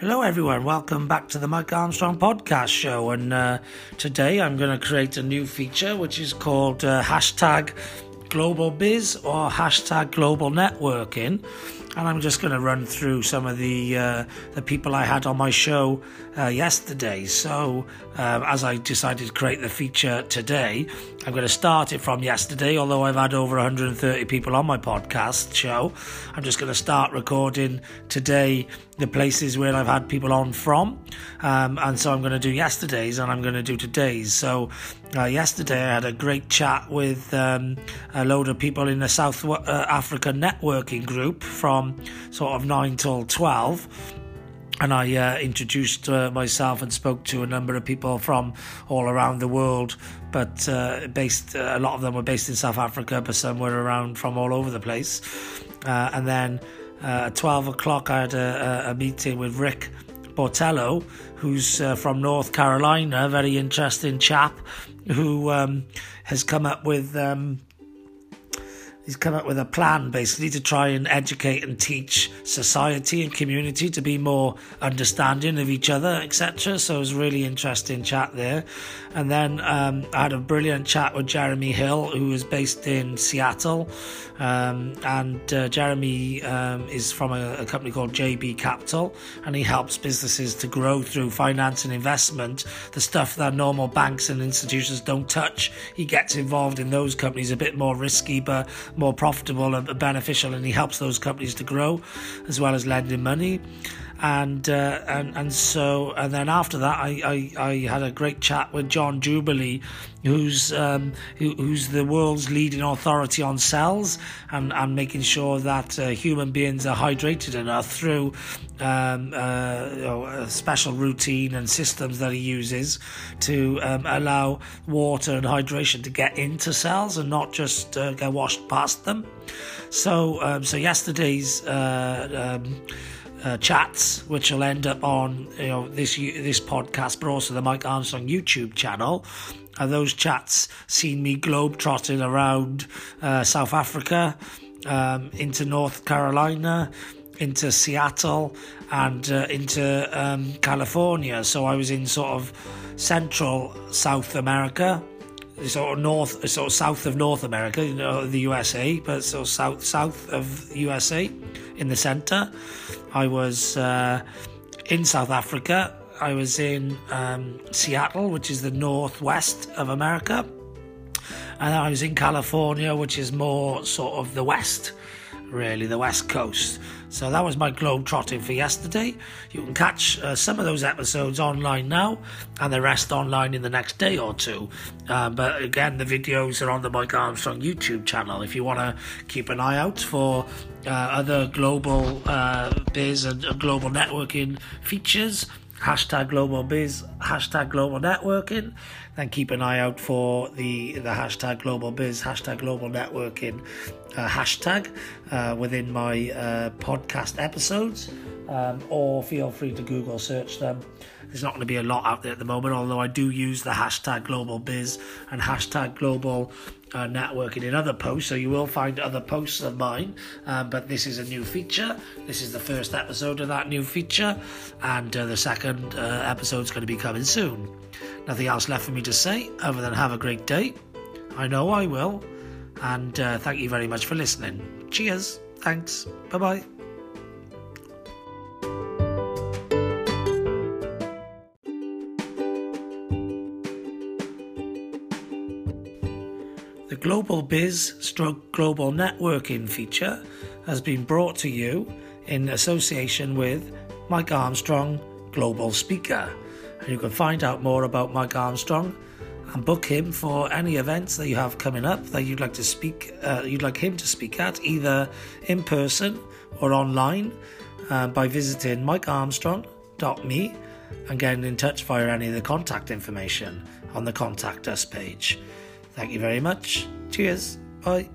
Hello, everyone. Welcome back to the Mike Armstrong podcast show. And uh, today I'm going to create a new feature which is called uh, hashtag global biz or hashtag global networking and I'm just going to run through some of the uh, the people I had on my show uh, yesterday. So, um, as I decided to create the feature today, I'm going to start it from yesterday. Although I've had over 130 people on my podcast show, I'm just going to start recording today the places where I've had people on from, um, and so I'm going to do yesterday's and I'm going to do today's. So, uh, yesterday I had a great chat with um, a load of people in the South uh, Africa networking group from sort of 9 till 12 and I uh, introduced uh, myself and spoke to a number of people from all around the world, but uh, based uh, a lot of them were based in South Africa, but some were around from all over the place. Uh, and then at 12 o'clock, I had a, a, meeting with Rick Botello, who's from North Carolina, very interesting chap, who um, has come up with. Um, he's come up with a plan basically to try and educate and teach society and community to be more understanding of each other, etc. So it was really interesting chat there. And then um, I had a brilliant chat with Jeremy Hill, who is based in Seattle. Um, and uh, Jeremy um, is from a, a, company called JB Capital, and he helps businesses to grow through finance and investment, the stuff that normal banks and institutions don't touch. He gets involved in those companies a bit more risky, but more profitable and beneficial, and he helps those companies to grow as well as lending money and uh, and and so and then after that I, I, I had a great chat with John Jubilee who's um, who, who's the world's leading authority on cells and, and making sure that uh, human beings are hydrated enough through um, uh, you know, a special routine and systems that he uses to um, allow water and hydration to get into cells and not just uh, get washed past them. So um, so yesterday's uh, um, uh, chats, which will end up on you know this this podcast, but also the Mike Armstrong YouTube channel. And those chats seen me globe trotting around uh, South Africa, um, into North Carolina, into Seattle, and uh, into um, California. So I was in sort of central South America sort of north, sort of south of North America, you know, the USA, but sort of south south of USA, in the centre. I was uh, in South Africa. I was in um, Seattle, which is the northwest of America, and I was in California, which is more sort of the west, really the west coast. So that was my globe trotting for yesterday. You can catch uh, some of those episodes online now, and the rest online in the next day or two. Uh, but again, the videos are on the Mike Armstrong YouTube channel. If you want to keep an eye out for uh, other global uh, biz and global networking features hashtag global biz, hashtag global networking. Then keep an eye out for the, the hashtag global biz, hashtag global networking uh, hashtag uh, within my uh, podcast episodes. Um, or feel free to Google search them. There's not going to be a lot out there at the moment, although I do use the hashtag global biz and hashtag global uh, networking in other posts, so you will find other posts of mine. Um, but this is a new feature. This is the first episode of that new feature, and uh, the second uh, episode is going to be coming soon. Nothing else left for me to say other than have a great day. I know I will, and uh, thank you very much for listening. Cheers. Thanks. Bye bye. The Global Biz Stroke Global Networking feature has been brought to you in association with Mike Armstrong, Global Speaker. And you can find out more about Mike Armstrong and book him for any events that you have coming up that you'd like to speak, uh, you'd like him to speak at, either in person or online, uh, by visiting mikearmstrong.me and getting in touch via any of the contact information on the contact us page. Thank you very much. Cheers. Bye.